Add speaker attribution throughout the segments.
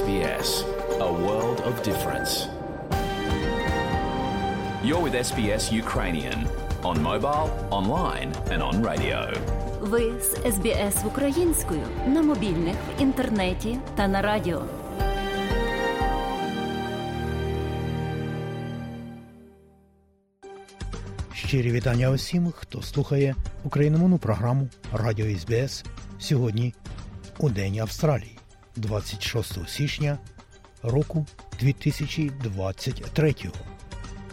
Speaker 1: SBS, a world of difference. You're with SBS Ukrainian on mobile, online, and on radio.
Speaker 2: Ви з СБС українською на мобільних, в інтернеті та на радіо.
Speaker 3: Щирі вітання усім, хто слухає україномовну програму Радіо СБС сьогодні у День Австралії, 26 січня року 2023.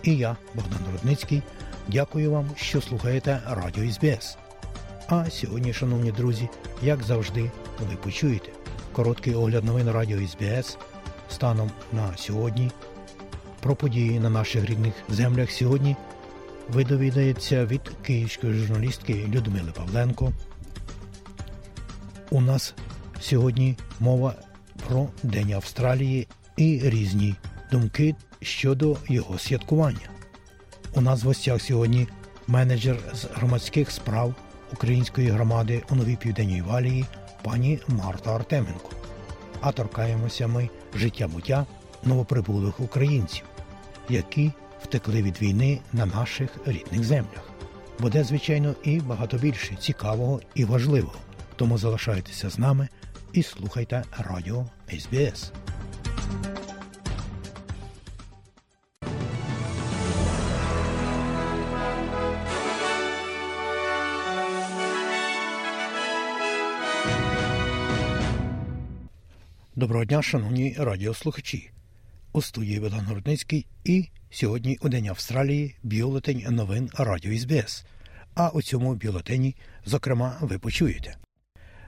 Speaker 3: І я, Богдан Рудницький, дякую вам, що слухаєте Радіо СБС. А сьогодні, шановні друзі, як завжди, ви почуєте короткий огляд новин Радіо СБС станом на сьогодні. Про події на наших рідних землях сьогодні ви довідаєтеся від київської журналістки Людмили Павленко. У нас сьогодні мова про День Австралії і різні думки щодо його святкування. У нас в гостях сьогодні менеджер з громадських справ української громади у Новій Південній Валії пані Марта Артеменко. А торкаємося ми життя буття новоприбулих українців, які втекли від війни на наших рідних землях. Буде, звичайно, і багато більше цікавого і важливого. Тому залишайтеся з нами і слухайте радіо СБС. Доброго дня, шановні радіослухачі. У студії Богдан Грудницький і сьогодні у День Австралії бюлетень новин Радіо СБС. А у цьому бюлетені, зокрема, ви почуєте.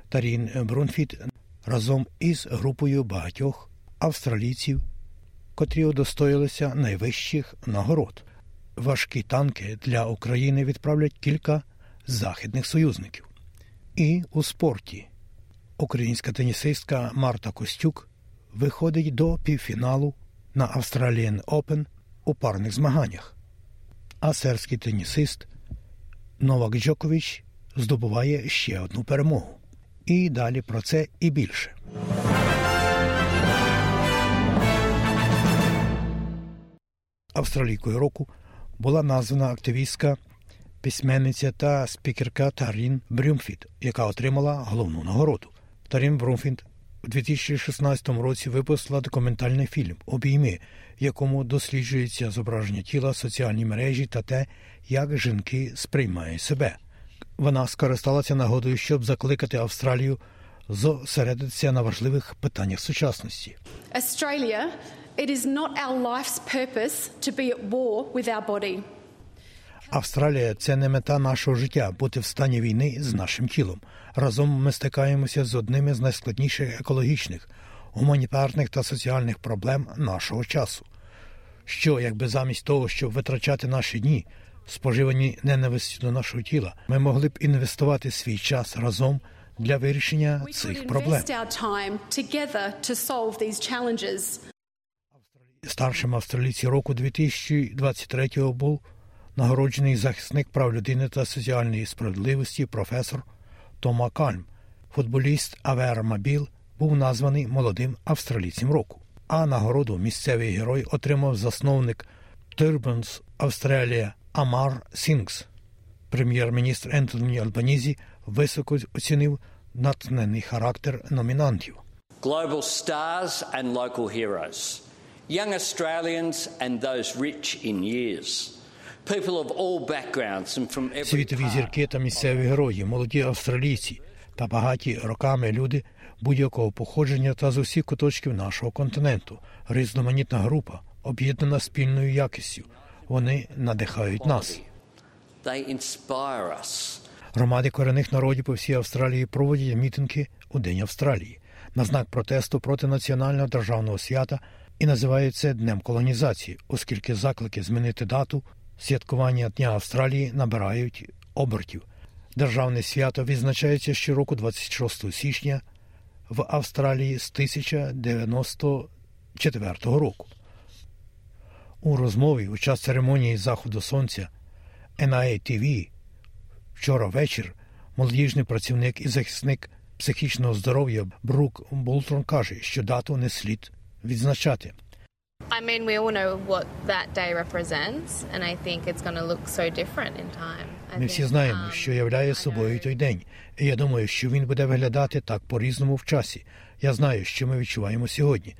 Speaker 3: Тарін Брунфіт разом із групою багатьох австралійців, котрі удостоїлися найвищих нагород. Важкі танки для України відправлять кілька західних союзників. І у спорті українська тенісистка Марта Костюк виходить до півфіналу на Australian Open у парних змаганнях. А сербський тенісист Новак Джокович здобуває ще одну перемогу. І далі про це і більше. Австралійкою року була названа активістка, письменниця та спікерка Тарін Брюмфіт, яка отримала головну нагороду. Тарін Брюмфіт у 2016 році випустила документальний фільм Обійми, в якому досліджується зображення тіла, соціальні мережі та те, як жінки сприймають себе. Вона скористалася нагодою, щоб закликати Австралію зосередитися на важливих питаннях сучасності.
Speaker 4: Australia, it is not our life's purpose to be at war with our body.
Speaker 3: Австралія це не мета нашого життя бути в стані війни з нашим тілом. Разом ми стикаємося з одними з найскладніших екологічних, гуманітарних та соціальних проблем нашого часу. Що, якби замість того, щоб витрачати наші дні, споживані ненависті до нашого тіла, ми могли б інвестувати свій час разом для вирішення цих проблем. Старшим австралійці року 2023 був нагороджений захисник прав людини та соціальної справедливості професор Тома Кальма. Футболіст Авер Мабіл був названий молодим австралійцем року. А нагороду місцевий герой отримав засновник Turbans 4 Australia Амар Сінгс. Прем'єр-міністр Ентоні Албанізі високо оцінив натхнений характер номінантів.
Speaker 5: global stars and local heroes, young Australians and those rich in years, people of all backgrounds and from every
Speaker 3: Світові зірки та місцеві герої, молоді австралійці та багаті роками люди будь-якого походження та з усіх куточків нашого континенту. Різноманітна група, об'єднана спільною якістю. Вони надихають нас. Громади корінних народів по всій Австралії проводять мітинги у День Австралії на знак протесту проти національного державного свята і називають це Днем колонізації, оскільки заклики змінити дату святкування Дня Австралії набирають обертів. Державне свято відзначається щороку 26 січня в Австралії з 1094 року. У розмові у час церемонії заходу сонця NIA TV вчора вечір молодіжний працівник і захисник психічного здоров'я Брук Болтрон каже, що дату не слід відзначати.
Speaker 6: I mean, we all know what that day represents, and I think it's going to look so different in time.
Speaker 3: Ми всі знаємо,
Speaker 6: um,
Speaker 3: що являє собою той день, і я думаю, що він буде виглядати так по-різному в часі. Я знаю, що ми відчуваємо сьогодні.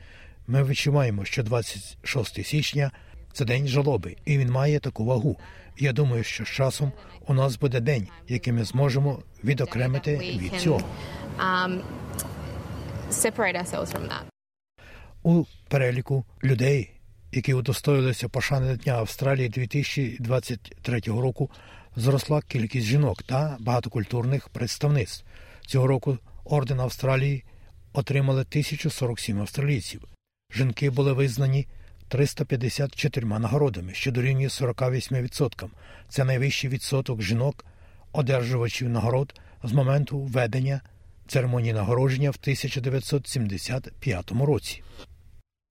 Speaker 3: Ми відчуваємо, що 26 січня це день жалоби, і він має таку вагу. Я думаю, що з часом у нас буде день, який ми зможемо відокремити від цього.
Speaker 6: Um.
Speaker 3: У переліку людей, які удостоїлися пошани Дня Австралії 2023 року, зросла кількість жінок та багатокультурних представництв. Цього року орден Австралії отримали 1047 австралійців. Жінки були визнані 354 нагородами, що дорівнює 48%. Це найвищий відсоток жінок, одержувачів нагород з моменту введення церемонії нагородження в 1975 році.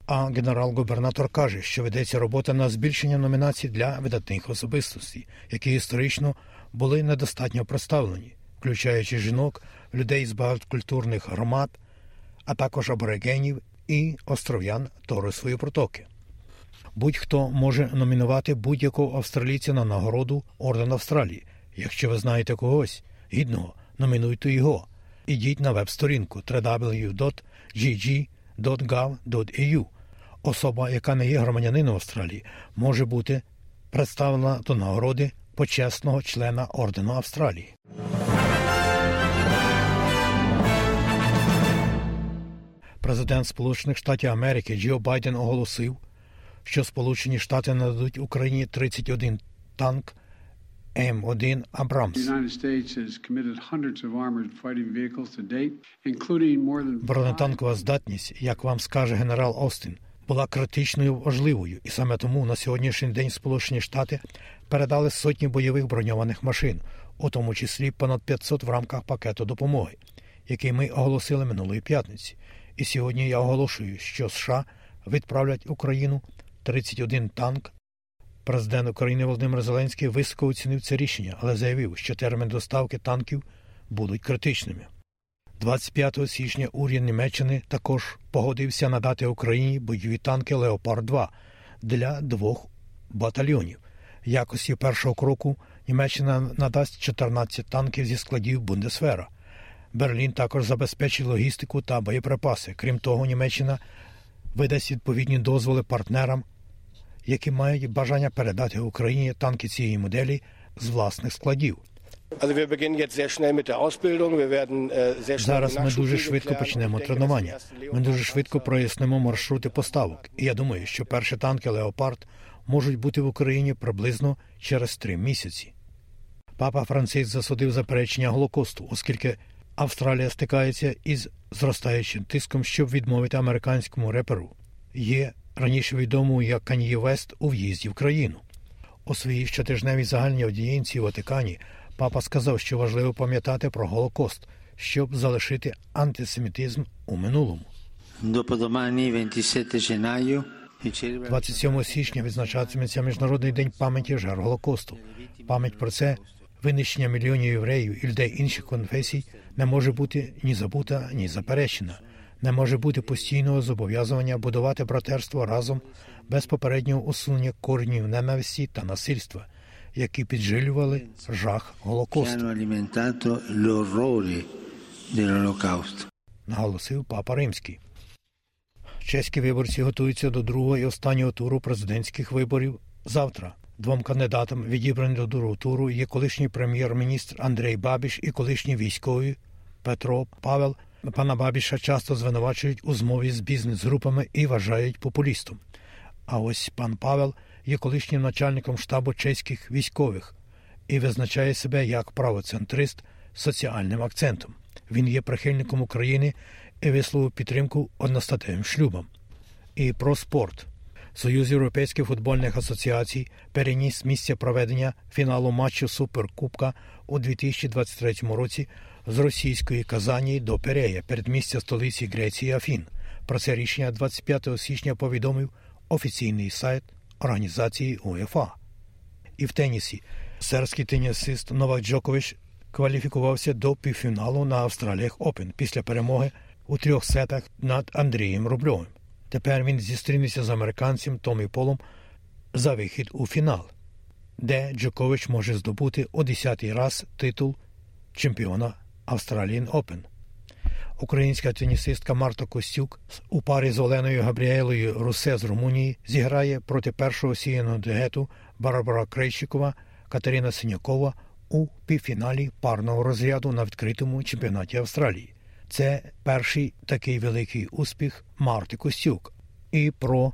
Speaker 3: А генерал-губернатор каже, що ведеться робота на збільшення номінацій для видатних особистостей, які історично були недостатньо представлені, включаючи жінок, людей з багатокультурних громад, а також аборигенів і остров'ян Торисової протоки. Будь-хто може номінувати будь-якого австралійця на нагороду Орден Австралії. Якщо ви знаєте когось гідного, номінуйте його. Ідіть на веб-сторінку www.gg.gov.au. Особа, яка не є громадянином Австралії, може бути представлена до нагороди почесного члена Ордену Австралії. Президент Сполучених Штатів Америки Джо Байден оголосив, що Сполучені Штати нададуть Україні 31 танк М1 Абрамс. Бронетанкова здатність, як вам скаже генерал Остін, була критичною важливою, і саме тому на сьогоднішній день Сполучені Штати передали сотні бойових броньованих машин, у тому числі понад 500 в рамках пакету допомоги, який ми оголосили минулої п'ятниці. І сьогодні я оголошую, що США відправлять Україну 31 танк. Президент України Володимир Зеленський високо оцінив це рішення, але заявив, що термін доставки танків будуть критичними. 25 січня уряд Німеччини також погодився надати Україні бойові танки Леопард 2 для двох батальйонів. Якості першого кроку Німеччина надасть 14 танків зі складів Бундесвера. Берлін також забезпечить логістику та боєприпаси. Крім того, Німеччина видасть відповідні дозволи партнерам, які мають бажання передати Україні танки цієї моделі з власних складів.
Speaker 7: Äh,
Speaker 3: Зараз ми дуже швидко почнемо тренування. Ми дуже швидко прояснимо маршрути поставок. І я думаю, що перші танки Леопард можуть бути в Україні приблизно через три місяці. Папа Франциск засудив заперечення Голокосту, оскільки Австралія стикається із зростаючим тиском, щоб відмовити американському реперу. Є раніше відомою як Кан'є Вест у в'їзді в країну. У своїй щотижневій загальній аудієнції у Ватикані папа сказав, що важливо пам'ятати про Голокост, щоб залишити антисемітизм у минулому.
Speaker 8: Dopodomani, 27 gennaio, si celebra
Speaker 3: 27 січня відзначатиметься Міжнародний день пам'яті жертв Голокосту. Пам'ять про це, винищення мільйонів євреїв і людей інших конфесій не може бути ні забута, ні заперечена. Не може бути постійного зобов'язування будувати братерство разом без попереднього усунення коренів ненависті та насильства, які піджилювали жах Голокосту, наголосив папа Римський. Чеські виборці готуються до другого і останнього туру президентських виборів завтра. Двом кандидатам, відібрані до другого туру, є колишній прем'єр-міністр Андрей Бабіш і колишній військовий Петро Павел. Пана Бабіша часто звинувачують у змові з бізнес-групами і вважають популістом. А ось пан Павел є колишнім начальником штабу чеських військових і визначає себе як правоцентрист з соціальним акцентом. Він є прихильником України і висловив підтримку одностатевим шлюбам. І про спорт. Союз Європейських футбольних асоціацій переніс місце проведення фіналу матчу Суперкубка у 2023 році з російської Казані до Перея, передмістя столиці Греції Афін. Про це рішення 25 січня повідомив офіційний сайт організації УЄФА. І в тенісі сербський тенісист Новак Джокович кваліфікувався до півфіналу на Австраліях Опен після перемоги у трьох сетах над Андрієм Рубльовим. Тепер він зустрінеться з американцем Томі Полом за вихід у фінал, де Джокович може здобути у 10-й раз титул чемпіона Australian Open. Українська тенісистка Марта Костюк у парі з Оленою Габріелою Русе з Румунії зіграє проти першого сіяного дуету Барбара Крейщикова Катерина Синякова у півфіналі парного розряду на відкритому чемпіонаті Австралії. Це перший такий великий успіх Марти Костюк. І про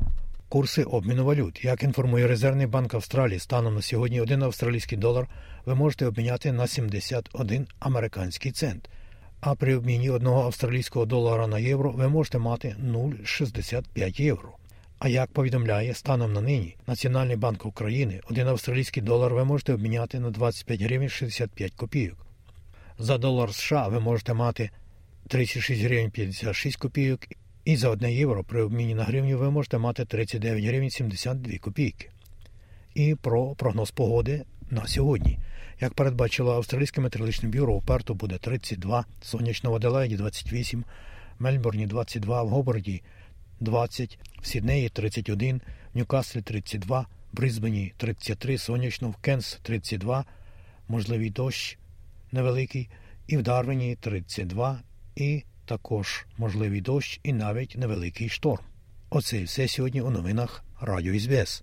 Speaker 3: курси обміну валют. Як інформує Резервний банк Австралії, станом на сьогодні один австралійський долар ви можете обміняти на 71 американський цент. А при обміні одного австралійського долара на євро ви можете мати 0,65 євро. А як повідомляє станом на нині Національний банк України, один австралійський долар ви можете обміняти на 25 гривень 65 копійок. За долар США ви можете мати 36 гривень 56 копійок, і за 1 євро при обміні на гривню ви можете мати 39 гривень 72 копійки. І про прогноз погоди на сьогодні. Як передбачило Австралійське метеорологічне бюро, у Перту буде 32, сонячно в Аделаїді 28, Мельбурні 22, в Гоборді 20, в Сіднеї 31, в Ньюкаслі 32, в Брисбені 33, сонячно, в Кенс 32, можливий дощ невеликий, і в Дарвіні 32, і також можливий дощ і навіть невеликий шторм. Оце і все сьогодні у новинах Радіо СБС.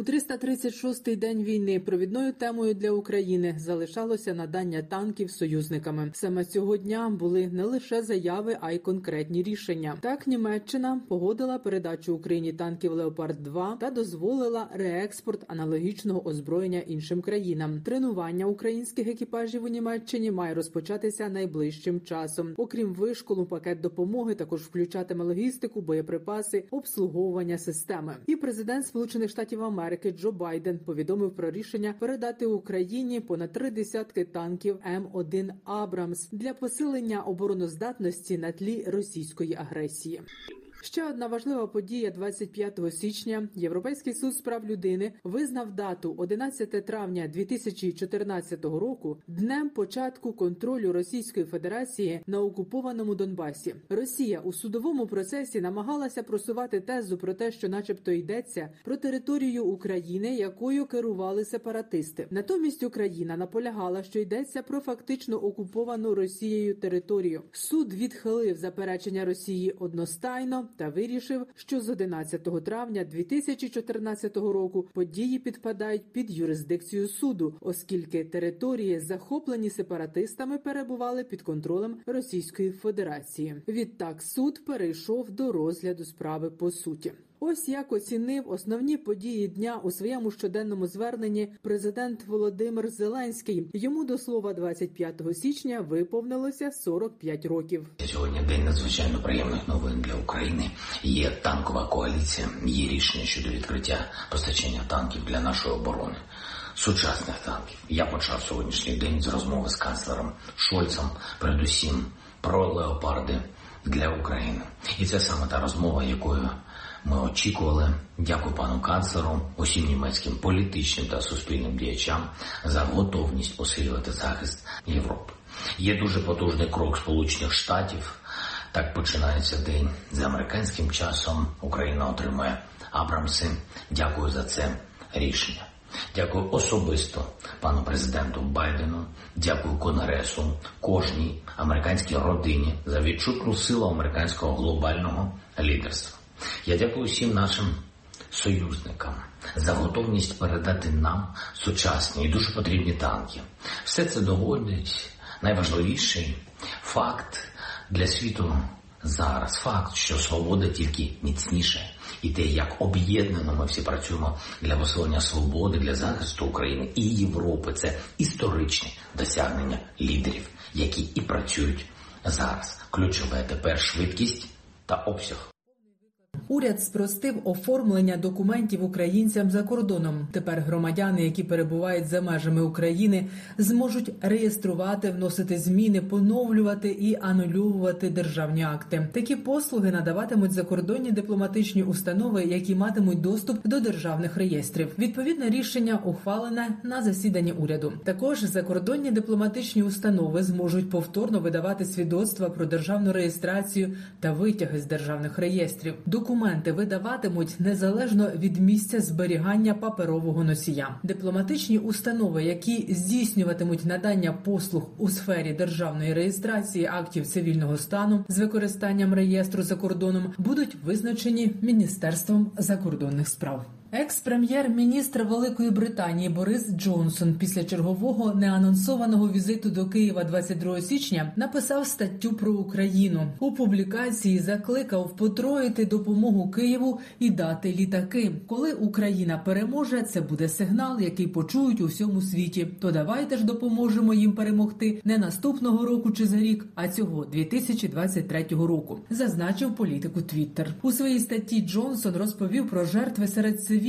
Speaker 9: У 336-й день війни провідною темою для України залишалося надання танків союзниками. Саме цього дня були не лише заяви, а й конкретні рішення. Так Німеччина погодила передачу Україні танків Леопард 2 та дозволила реекспорт аналогічного озброєння іншим країнам. Тренування українських екіпажів у Німеччині має розпочатися найближчим часом. Окрім вишколу, пакет допомоги також включатиме логістику, боєприпаси, обслуговування системи. І президент Сполучених Штатів Америки. Америки Джо Байден повідомив про рішення передати Україні понад три десятки танків М1 Абрамс для посилення обороноздатності на тлі російської агресії. Ще одна важлива подія 25 січня. Європейський суд з прав людини визнав дату 11 травня 2014 року днем початку контролю Російської Федерації на окупованому Донбасі. Росія у судовому процесі намагалася просувати тезу про те, що, начебто, йдеться про територію України, якою керували сепаратисти. Натомість Україна наполягала, що йдеться про фактично окуповану Росією територію. Суд відхилив заперечення Росії одностайно та вирішив, що з 11 травня 2014 року події підпадають під юрисдикцію суду, оскільки території, захоплені сепаратистами, перебували під контролем Російської Федерації. Відтак суд перейшов до розгляду справи по суті. Ось як оцінив основні події дня у своєму щоденному зверненні президент Володимир Зеленський. Йому до слова 25 січня виповнилося 45 років.
Speaker 10: Сьогодні день надзвичайно приємних новин для України. Є танкова коаліція, є рішення щодо відкриття постачання танків для нашої оборони. Сучасних танків я почав сьогоднішній день з розмови з канцлером Шольцем, передусім про леопарди для України, і це саме та розмова, якою ми очікували. Дякую пану канцлеру, усім німецьким політичним та суспільним діячам за готовність посилювати захист Європи. Є дуже потужний крок Сполучених Штатів. Так починається день за американським часом. Україна отримує Абрамси. Дякую за це рішення. Дякую особисто пану президенту Байдену. Дякую Конгресу, кожній американській родині за відчутну силу американського глобального лідерства. Я дякую всім нашим союзникам за готовність передати нам сучасні і дуже потрібні танки. Все це доводить найважливіший факт для світу зараз. Факт, що свобода тільки міцніше, і те, як об'єднано ми всі працюємо для посилення свободи, для захисту України і Європи. Це історичне досягнення лідерів, які і працюють зараз. Ключове тепер швидкість та обсяг.
Speaker 9: Уряд спростив оформлення документів українцям за кордоном. Тепер громадяни, які перебувають за межами України, зможуть реєструвати, вносити зміни, поновлювати і анулювати державні акти. Такі послуги надаватимуть закордонні дипломатичні установи, які матимуть доступ до державних реєстрів. Відповідне рішення ухвалене на засіданні уряду. Також закордонні дипломатичні установи зможуть повторно видавати свідоцтва про державну реєстрацію та витяги з державних реєстрів. Документи видаватимуть незалежно від місця зберігання паперового носія. Дипломатичні установи, які здійснюватимуть надання послуг у сфері державної реєстрації актів цивільного стану з використанням реєстру за кордоном, будуть визначені міністерством закордонних справ. Екс-прем'єр-міністр Великої Британії Борис Джонсон після чергового неанонсованого візиту до Києва 22 січня написав статтю про Україну. У публікації закликав потроїти допомогу Києву і дати літаки. Коли Україна переможе, це буде сигнал, який почують у всьому світі. То давайте ж допоможемо їм перемогти не наступного року чи за рік, а цього 2023 року. Зазначив політику Твіттер. У своїй статті Джонсон розповів про жертви серед цивільних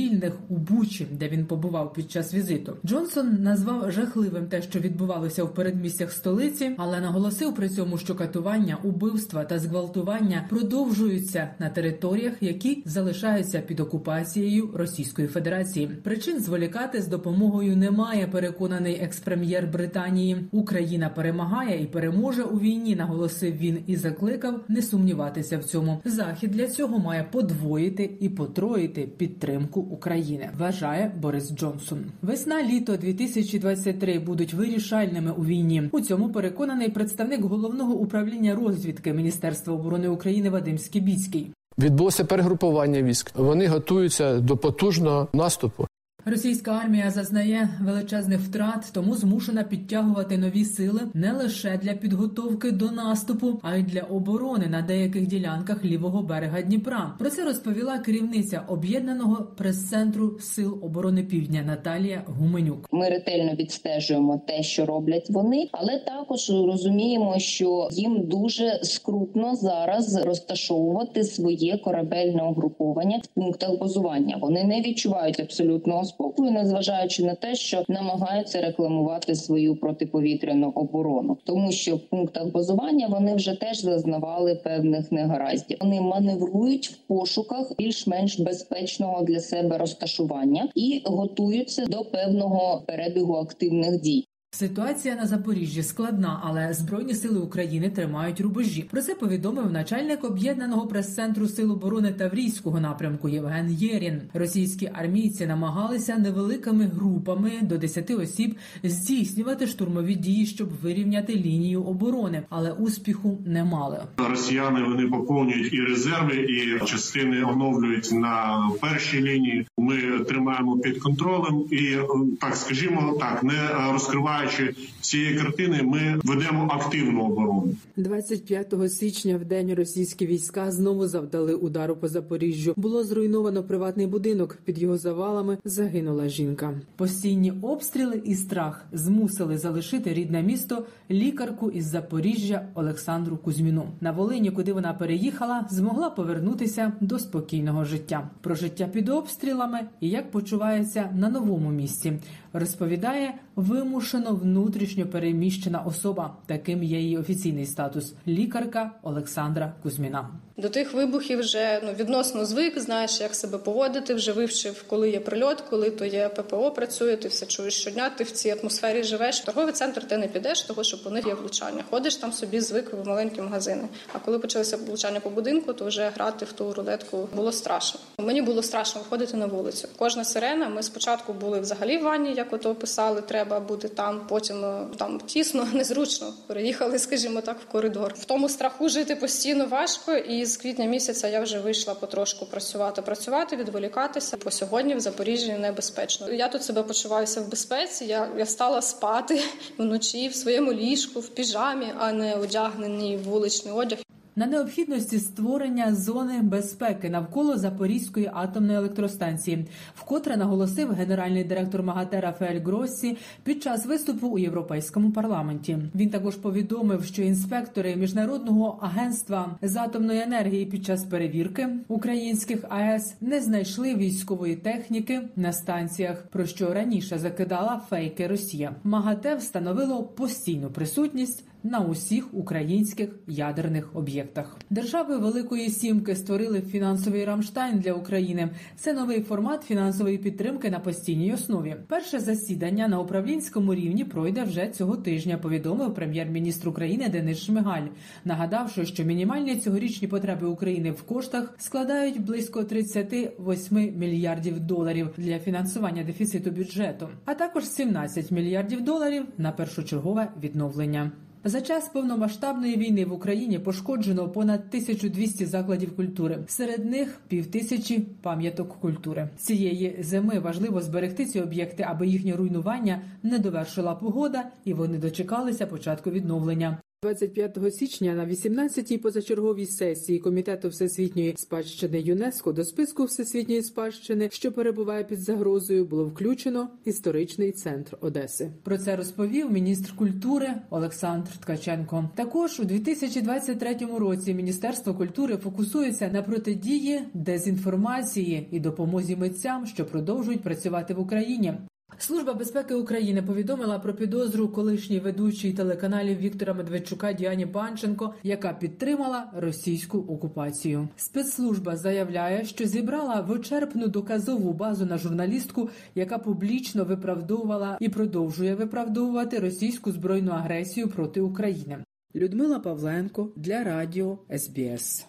Speaker 9: у Бучі, де він побував під час візиту. Джонсон назвав жахливим те, що відбувалося в передмістях столиці, але наголосив при цьому, що катування, убивства та зґвалтування продовжуються на територіях, які залишаються під окупацією Російської Федерації. Причин зволікати з допомогою немає. Переконаний експрем'єр Британії. Україна перемагає і переможе у війні. Наголосив він і закликав не сумніватися в цьому. Захід для цього має подвоїти і потроїти підтримку України. Вважає Борис Джонсон. Весна літо 2023 будуть вирішальними у війні. У цьому переконаний представник головного управління розвідки Міністерства оборони України Вадим Скібіцький.
Speaker 11: Відбулося перегрупування військ. Вони готуються до потужного наступу.
Speaker 9: Російська армія зазнає величезних втрат, тому змушена підтягувати нові сили не лише для підготовки до наступу, а й для оборони на деяких ділянках лівого берега Дніпра. Про це розповіла керівниця об'єднаного прес-центру сил оборони Півдня Наталія Гуменюк.
Speaker 12: Ми ретельно відстежуємо те, що роблять вони, але також розуміємо, що їм дуже скрутно зараз розташовувати своє корабельне угруповання в пунктах базування. Вони не відчувають абсолютного спокою, незважаючи на те, що намагаються рекламувати свою протиповітряну оборону, тому що в пунктах базування вони вже теж зазнавали певних негараздів. Вони маневрують в пошуках більш-менш безпечного для себе розташування і готуються до певного перебігу активних дій.
Speaker 9: Ситуація на Запоріжжі складна, але збройні сили України тримають рубежі. Про це повідомив начальник об'єднаного прес-центру сил оборони Таврійського напрямку Євген Єрін. Російські армійці намагалися невеликими групами до 10 осіб здійснювати штурмові дії, щоб вирівняти лінію оборони, але успіху не мали.
Speaker 13: Росіяни вони поповнюють і резерви, і частини оновлюють на першій лінії. Ми тримаємо під контролем і так скажімо так, не розкриваючи цієї картини, ми ведемо активну оборону.
Speaker 9: 25 січня в день російські війська знову завдали удару по Запоріжжю. Було зруйновано приватний будинок. Під його завалами загинула жінка. Постійні обстріли і страх змусили залишити рідне місто лікарку із Запоріжжя Олександру Кузьміну. На Волині, куди вона переїхала, змогла повернутися до спокійного життя. Про життя під обстрілами і як почувається на новому місці, розповідає вимушено внутрішньо переміщена особа. Таким є її офіційний статус лікарка Олександра Кузьміна.
Speaker 14: До тих вибухів вже ну відносно звик, знаєш, як себе поводити. Вже вивчив, коли є прильот, коли то є ППО. Працює, ти все чуєш щодня. Ти в цій атмосфері живеш. В торговий центр ти не підеш, того що по них є влучання. Ходиш там собі, звик в маленькі магазини. А коли почалися влучання по будинку, то вже грати в ту рулетку було страшно. Мені було страшно виходити на вулицю. Кожна сирена. Ми спочатку були взагалі в ванні, як ото писали, треба бути там. Потім е, там тісно, незручно. Переїхали, скажімо так, в коридор. В тому страху жити постійно важко. І з квітня місяця я вже вийшла потрошку працювати, працювати, відволікатися. По сьогодні в Запоріжжі небезпечно. Я тут себе почуваюся в безпеці. Я, я стала спати вночі в своєму ліжку, в піжамі, а не одягнені в вуличний одяг.
Speaker 9: На необхідності створення зони безпеки навколо Запорізької атомної електростанції, вкотре наголосив генеральний директор МАГАТЕ Рафаель Гроссі під час виступу у європейському парламенті. Він також повідомив, що інспектори міжнародного агентства з атомної енергії під час перевірки українських АЕС не знайшли військової техніки на станціях, про що раніше закидала фейки Росія. МАГАТЕ встановило постійну присутність на усіх українських ядерних об'єктах. Держави Великої Сімки створили фінансовий Рамштайн для України. Це новий формат фінансової підтримки на постійній основі. Перше засідання на управлінському рівні пройде вже цього тижня. Повідомив прем'єр-міністр України Денис Шмигаль, нагадавши, що мінімальні цьогорічні потреби України в коштах складають близько 38 мільярдів доларів для фінансування дефіциту бюджету, а також 17 мільярдів доларів на першочергове відновлення. За час повномасштабної війни в Україні пошкоджено понад 1200 закладів культури. Серед них півтисячі пам'яток культури. Цієї зими важливо зберегти ці об'єкти, аби їхнє руйнування не довершила погода, і вони дочекалися початку відновлення. 25 січня на 18-й позачерговій сесії комітету всесвітньої спадщини ЮНЕСКО до списку всесвітньої спадщини, що перебуває під загрозою, було включено історичний центр Одеси. Про це розповів міністр культури Олександр Ткаченко. Також у 2023 році Міністерство культури фокусується на протидії дезінформації і допомозі митцям, що продовжують працювати в Україні. Служба безпеки України повідомила про підозру колишній ведучій телеканалів Віктора Медведчука Діані Панченко, яка підтримала російську окупацію. Спецслужба заявляє, що зібрала вичерпну доказову базу на журналістку, яка публічно виправдовувала і продовжує виправдовувати російську збройну агресію проти України. Людмила Павленко для Радіо СБС.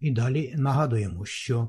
Speaker 3: І далі нагадуємо, що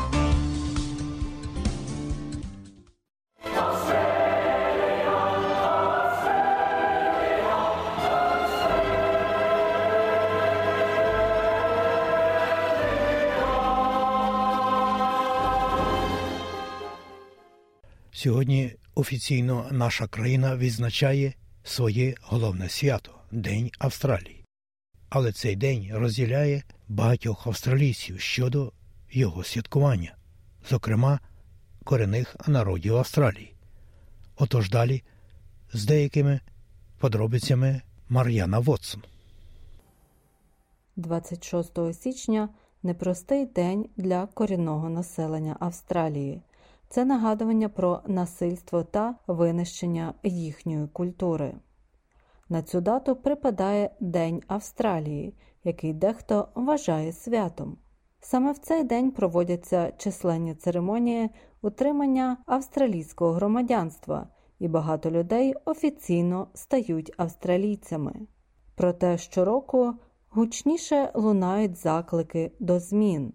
Speaker 3: Сьогодні офіційно наша країна відзначає своє головне свято День Австралії. Але цей день розділяє багатьох австралійців щодо його святкування, зокрема корінних народів Австралії. Отож далі з деякими подробицями Мар'яна Вотсон.
Speaker 15: 26 січня непростий день для корінного населення Австралії. Це нагадування про насильство та винищення їхньої культури. На цю дату припадає День Австралії, який дехто вважає святом. Саме в цей день проводяться численні церемонії утримання австралійського громадянства, і багато людей офіційно стають австралійцями. Проте щороку гучніше лунають заклики до змін.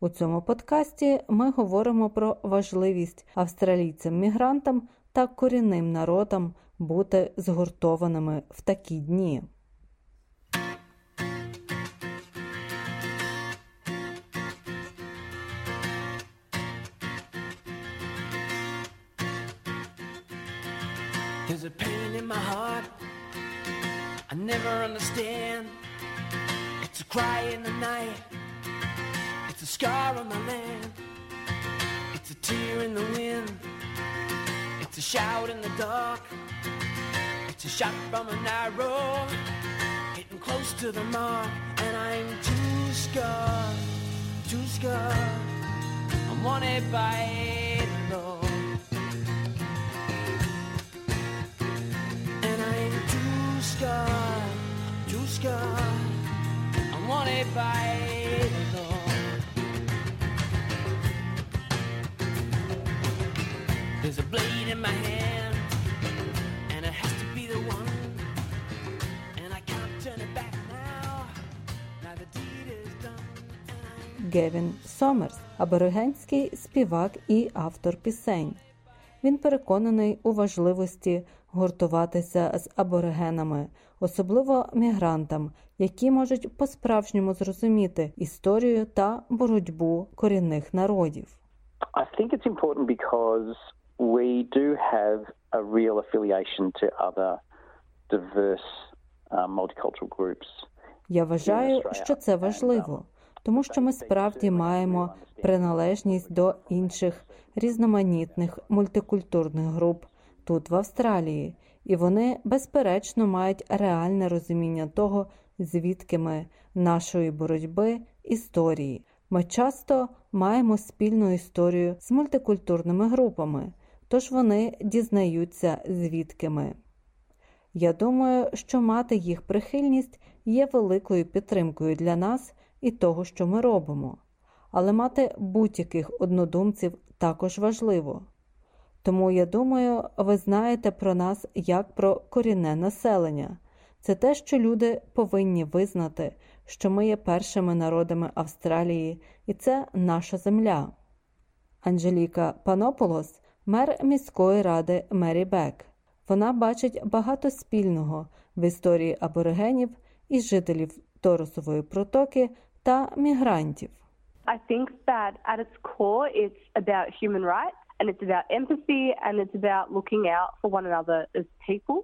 Speaker 15: У цьому подкасті ми говоримо про важливість австралійцям-мігрантам та корінним народам бути згуртованими в такі дні.
Speaker 16: Never understand. It's a cry in the night. Scar on the land. It's a tear in the wind. It's a shout in the dark. It's a shot from an arrow. Hitting close to the mark. And I'm too scarred. Too scarred. I'm wanted by it alone. And I'm too scarred. Too scarred. I'm wanted by A in my hand, and it has to be the one. And I can't turn it back now. Now the deed is done.
Speaker 15: Гевін Сомерс, аборигенський співак і автор пісень. Він переконаний у важливості гуртуватися з аборигенами, особливо мігрантам, які можуть по-справжньому зрозуміти історію та боротьбу корінних народів.
Speaker 17: I think it's important because we do have a real affiliation to other diverse uh, multicultural groups.
Speaker 15: Я вважаю, що це важливо, тому що ми справді маємо приналежність до інших різноманітних мультикультурних груп тут в Австралії, і вони безперечно мають реальне розуміння того, звідки ми нашої боротьби історії. Ми часто маємо спільну історію з мультикультурними групами, тож вони дізнаються, звідки ми. Я думаю, що мати їх прихильність є великою підтримкою для нас і того, що ми робимо, але мати будь-яких однодумців також важливо. Тому я думаю, ви знаєте про нас як про корінне населення. Це те, що люди повинні визнати, що ми є першими народами Австралії, і це наша земля. Анжеліка Панополос, мер міської ради Мері Бек. Вона бачить багато спільного в історії аборигенів і жителів Торосової протоки та мігрантів.
Speaker 18: I think that at its core, it's about human rights and it's about empathy and it's about looking out for one another as people.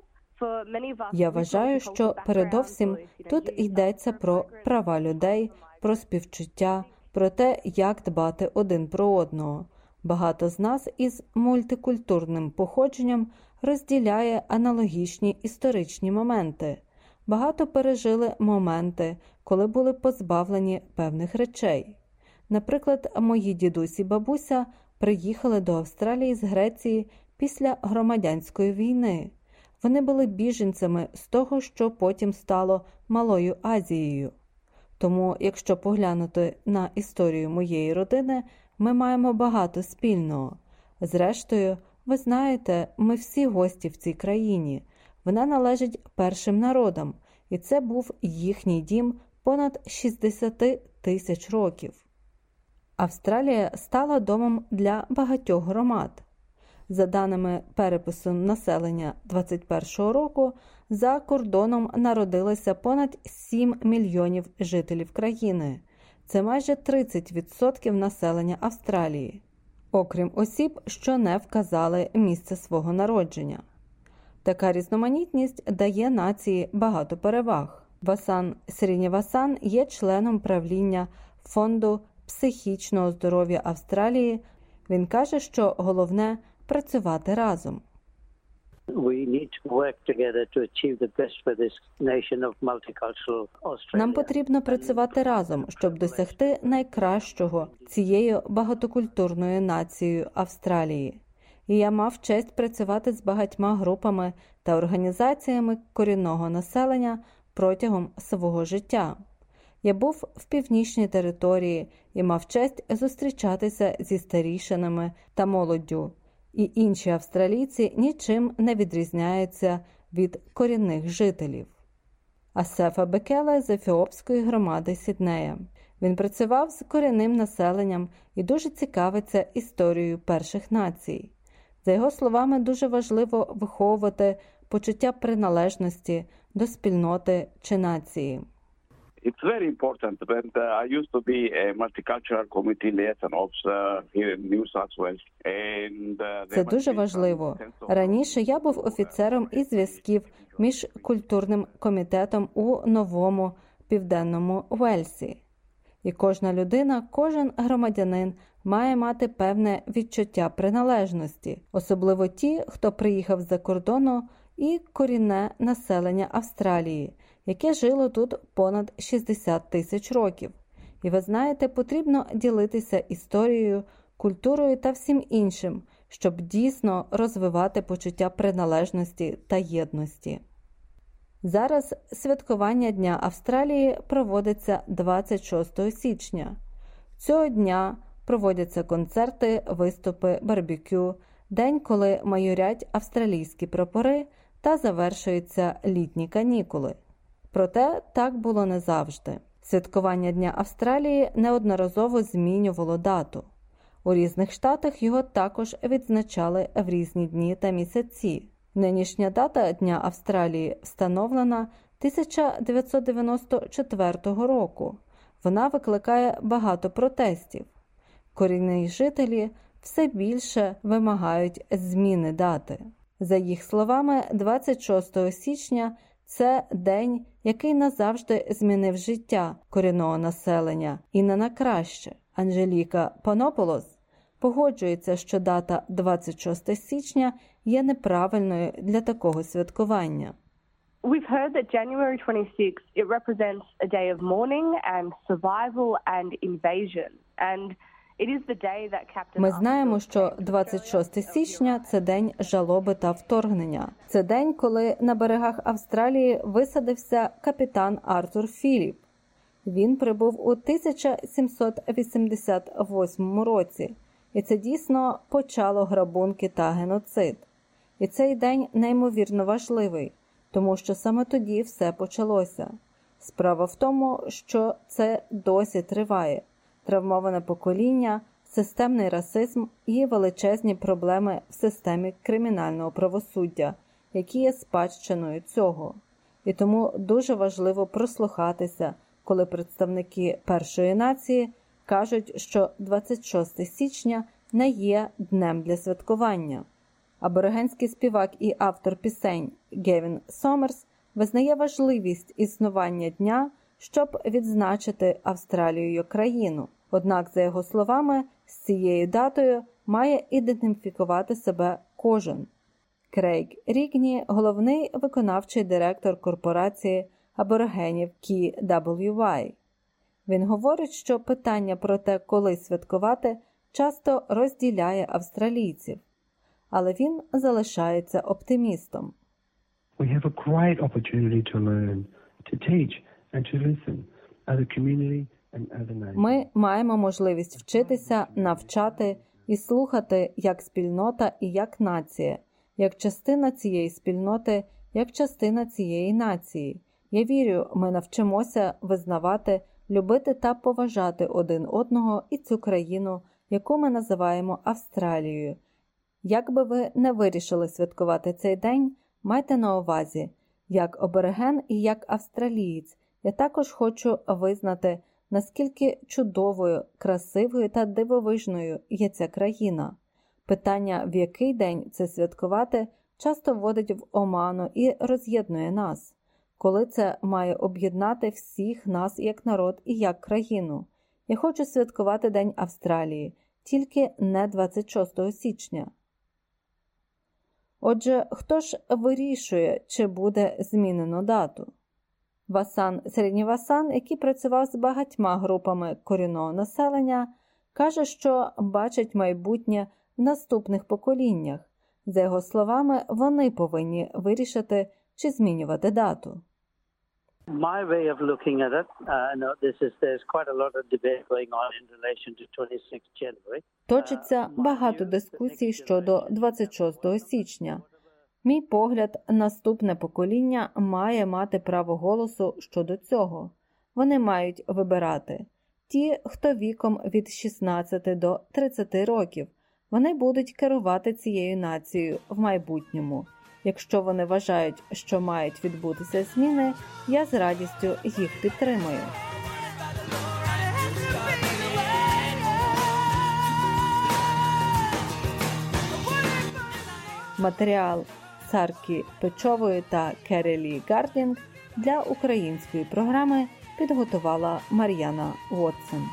Speaker 15: Я вважаю, що передовсім тут йдеться про права людей, про співчуття, про те, як дбати один про одного. Багато з нас із мультикультурним походженням розділяє аналогічні історичні моменти. Багато пережили моменти, коли були позбавлені певних речей. Наприклад, мої дідусь і бабуся приїхали до Австралії з Греції після громадянської війни. Вони були біженцями з того, що потім стало Малою Азією. Тому, якщо поглянути на історію моєї родини, ми маємо багато спільного. Зрештою, ви знаєте, ми всі гості в цій країні. Вона належить першим народам, і це був їхній дім понад 60 тисяч років. Австралія стала домом для багатьох громад. За даними перепису населення 2021 року, за кордоном народилося понад 7 мільйонів жителів країни. Це майже 30% населення Австралії, окрім осіб, що не вказали місце свого народження. Така різноманітність дає нації багато переваг. Васан Срінєвасан є членом правління фонду психічного здоров'я Австралії. Він каже, що головне працювати разом. Нам потрібно працювати разом, щоб досягти найкращого цією багатокультурною нацією Австралії. І я мав честь працювати з багатьма групами та організаціями корінного населення протягом свого життя. Я був в північній території і мав честь зустрічатися зі старішинами та молоддю, і інші австралійці нічим не відрізняються від корінних жителів. Асефа Бекела з ефіопської громади Сіднея. Він працював з корінним населенням і дуже цікавиться історією перших націй. За його словами, дуже важливо виховувати почуття приналежності до спільноти чи нації.
Speaker 19: It's very important. But uh, I used to be a multicultural committee liaison officer here in New South Wales. And, uh,
Speaker 15: Це дуже важливо. Раніше я був офіцером із зв'язків між культурним комітетом у новому південному Уельсі. І кожна людина, кожен громадянин має мати певне відчуття приналежності, особливо ті, хто приїхав з-за кордону, і корінне населення Австралії, яке жило тут понад 60 тисяч років. І ви знаєте, потрібно ділитися історією, культурою та всім іншим, щоб дійсно розвивати почуття приналежності та єдності. Зараз святкування Дня Австралії проводиться 26 січня. Цього дня проводяться концерти, виступи, барбекю, день, коли майорять австралійські прапори та завершуються літні канікули. Проте так було не завжди. Святкування Дня Австралії неодноразово змінювало дату. У різних штатах його також відзначали в різні дні та місяці. Нинішня дата Дня Австралії встановлена 1994 року. Вона викликає багато протестів. Корінні жителі все більше вимагають зміни дати. За їх словами, 26 січня це день, який назавжди змінив життя корінного населення і не на краще. Анжеліка Панополос погоджується, що дата 26 січня є неправильною для такого святкування.
Speaker 18: We've heard that January 26 it represents a day of mourning and survival and invasion. And
Speaker 15: Ми знаємо, що 26 січня це день жалоби та вторгнення. Це день, коли на берегах Австралії висадився капітан Артур Філіп. Він прибув у 1788 році, і це дійсно почало грабунки та геноцид. І цей день неймовірно важливий, тому що саме тоді все почалося. Справа в тому, що це досі триває травмоване покоління, системний расизм і величезні проблеми в системі кримінального правосуддя, які є спадщиною цього. І тому дуже важливо прослухатися, коли представники першої нації кажуть, що 26 січня не є днем для святкування. Аборигенський співак і автор пісень Гевін Сомерс визнає важливість існування дня, щоб відзначити Австралію країну. Однак, за його словами, з цією датою має ідентифікувати себе кожен. Крейг Рігні, головний виконавчий директор корпорації аборигенів KWY. Він говорить, що питання про те, коли святкувати, часто розділяє австралійців, але він залишається оптимістом.
Speaker 20: We have a great opportunity to learn, to teach
Speaker 15: Ми маємо можливість вчитися, навчати і слухати як спільнота і як нація, як частина цієї спільноти, як частина цієї нації. Я вірю, ми навчимося визнавати, любити та поважати один одного і цю країну, яку ми називаємо Австралією. Як би ви не вирішили святкувати цей день, майте на увазі, як обереген і як австралієць, я також хочу визнати, наскільки чудовою, красивою та дивовижною є ця країна. Питання, в який день це святкувати, часто вводить в оману і роз'єднує нас, коли це має об'єднати всіх нас як народ і як країну. Я хочу святкувати День Австралії, тільки не 26 січня. Отже, хто ж вирішує, чи буде змінено дату? Васан Середнівасан, який працював з багатьма групами корінного населення, каже, що бачить майбутнє в наступних поколіннях. За його словами, вони повинні вирішити, чи змінювати дату.
Speaker 21: My way of looking at it, uh, no, this is there's quite a lot of debate going on in relation to 26 January.
Speaker 15: Точиться багато дискусій щодо 26 січня. Мій погляд, наступне покоління має мати право голосу щодо цього. Вони мають вибирати ті, хто віком від 16 до 30 років, вони будуть керувати цією нацією в майбутньому. Якщо вони вважають, що мають відбутися зміни, я з радістю їх підтримую. Матеріал Саркі Печової та Керелі Гардінг для української програми підготувала Мар'яна Уотсон.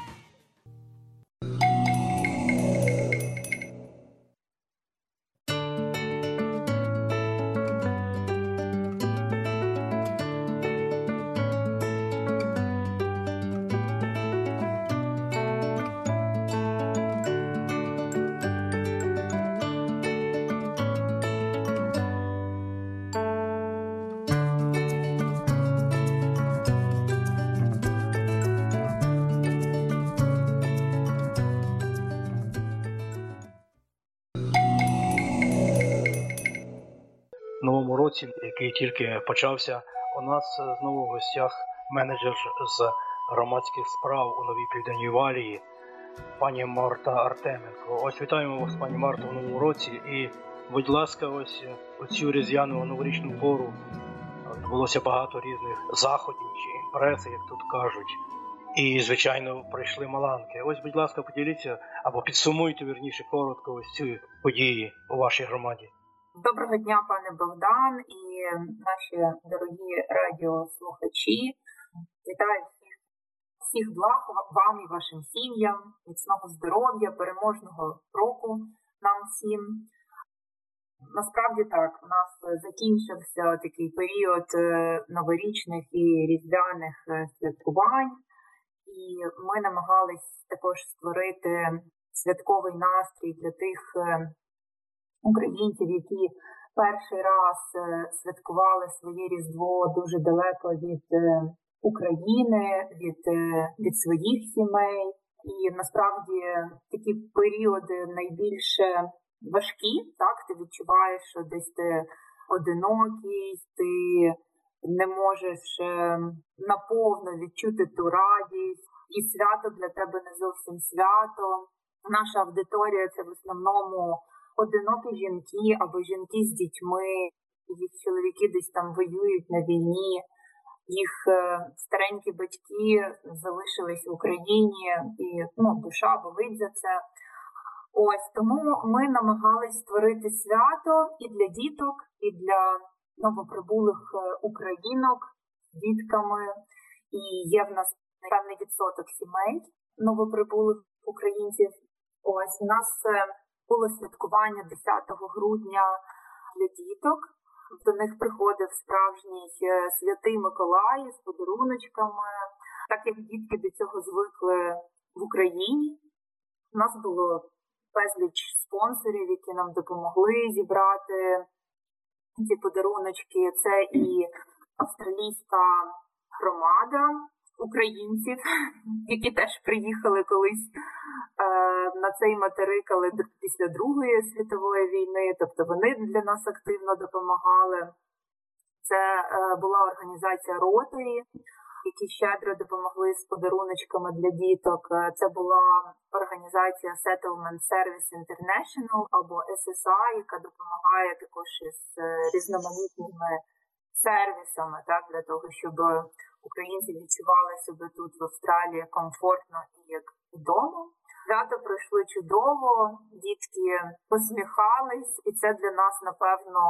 Speaker 22: Який тільки почався. У нас е, знову в гостях менеджер з громадських справ у новій південній валії, пані Марта Артеменко. Ось вітаємо вас, пані Марта, у новому році. І, будь ласка, ось е, оцю різдвяну новорічну пору відбулося багато різних заходів чи імпрез, як тут кажуть. І, звичайно, прийшли маланки. Ось, будь ласка, поділіться або підсумуйте вірніше коротко ось ці події у вашій громаді.
Speaker 23: Доброго дня, пане Богдан і наші дорогі радіослухачі. Вітаю всіх всіх благ вам і вашим сім'ям, міцного здоров'я, переможного року нам всім. Насправді так, у нас закінчився такий період е, новорічних і різдвяних е, святкувань, і ми намагались також створити святковий настрій для тих е, українців, які перший раз святкували своє різдво дуже далеко від України, від, від своїх сімей. І насправді такі періоди найбільше важкі, так ти відчуваєш, що десь ти одинокий, ти не можеш наповно відчути ту радість, і свято для тебе не зовсім свято. Наша аудиторія це в основному одинокі жінки або жінки з дітьми, їх чоловіки десь там воюють на війні, їх старенькі батьки залишились в Україні, і ну, душа болить за це. Ось тому ми намагались створити свято і для діток, і для новоприбулих українок з дітками. І є в нас певний відсоток сімей новоприбулих українців. Ось у нас було святкування 10 грудня для діток. До них приходив справжній святий Миколай з подаруночками, так як дітки до цього звикли в Україні. У нас було безліч спонсорів, які нам допомогли зібрати ці подаруночки. Це і австралійська громада українців, які теж приїхали колись е, на цей материк, але після Другої світової війни, тобто вони для нас активно допомагали. Це е, була організація Ротарі, які щедро допомогли з подаруночками для діток. Це була організація Settlement Service International або SSI, яка допомагає також із різноманітними сервісами, так для того, щоб українці відчували себе тут в Австралії комфортно і як вдома. Свято пройшло чудово, дітки посміхались, і це для нас, напевно,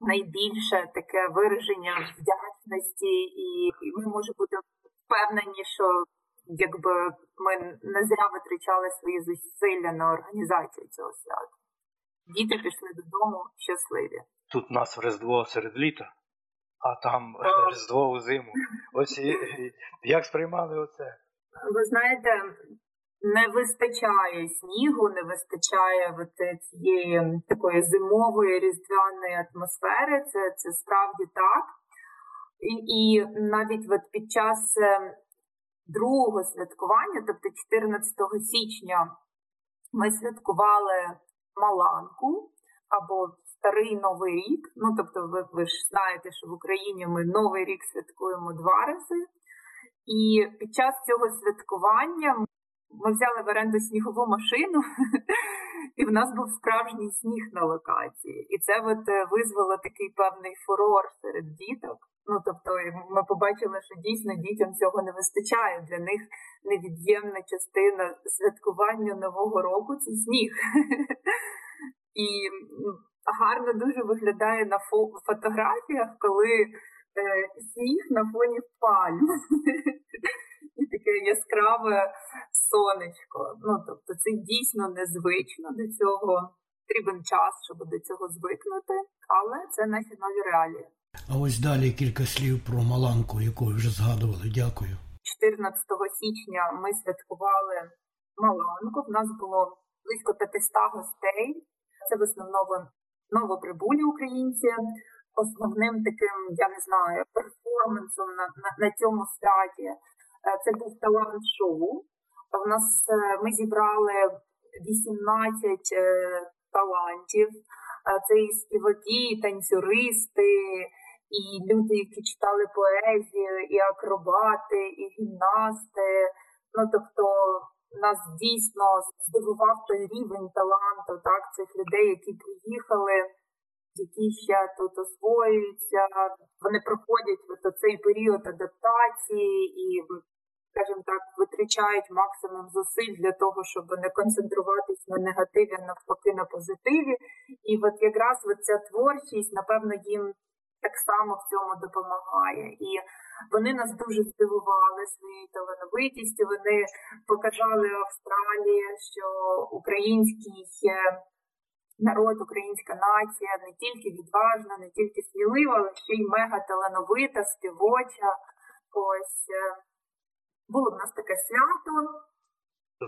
Speaker 23: найбільше таке вираження вдячності, і, ми можемо бути впевнені, що якби ми не зря витрачали свої зусилля на організацію цього свята. Діти пішли додому щасливі.
Speaker 22: Тут нас Різдво серед літа а там Різдво у зиму. Ось і, як сприймали оце?
Speaker 23: Ви знаєте, не вистачає снігу, не вистачає цієї такої зимової різдвяної атмосфери. Це це справді так. І і навіть от під час другого святкування, тобто 14 січня, ми святкували Маланку або старий новий рік. Ну тобто, ви, ви ж знаєте, що в Україні ми новий рік святкуємо два рази. І під час цього святкування ми взяли в оренду снігову машину, і в нас був справжній сніг на локації. І це от е, визвало такий певний фурор серед діток. Ну тобто, ми побачили, що дійсно дітям цього не вистачає. Для них невід'ємна частина святкування нового року це сніг. І гарно дуже виглядає на фотографіях, коли е, сніг на фоні пальм. І таке яскраве сонечко. Ну, тобто, це дійсно незвично до цього. Потрібен час, щоб до цього звикнути, але це наші нові реалії.
Speaker 3: А ось далі кілька слів про Маланку, яку вже згадували. Дякую.
Speaker 23: 14 січня ми святкували Маланку. В нас було близько 500 гостей. Це в основному новоприбулі українці. Основним таким, я не знаю, перформансом на, на, на цьому святі е, це був талант-шоу. У нас е, ми зібрали 18 е, талантів. Це і співаки, і танцюристи, і люди, які читали поезію, і акробати, і гімнасти. Ну тобто нас дійсно здивував той рівень таланту, так, цих людей, які приїхали, які ще тут освоюються, вони проходять от цей період адаптації і, скажімо так, витрачають максимум зусиль для того, щоб не концентруватись на негативі, навпаки, на позитиві. І от якраз ця творчість, напевно, їм так само в цьому допомагає. І вони нас дуже здивували своєю талановитістю. Вони показали Австралії, що український е, народ, українська нація не тільки відважна, не тільки смілива, але ще й мега талановита, співоча. Ось е, було в нас таке свято.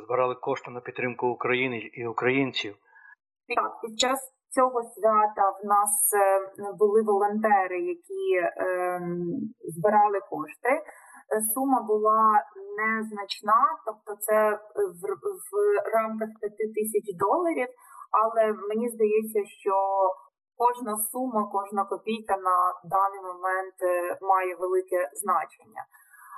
Speaker 22: Збирали кошти на підтримку України і українців.
Speaker 23: Так, під час цього свята в нас е, були волонтери, які е, збирали кошти. Е, сума була незначна, тобто це в, в рамках 5 тисяч доларів, але мені здається, що кожна сума, кожна копійка на даний момент має велике значення.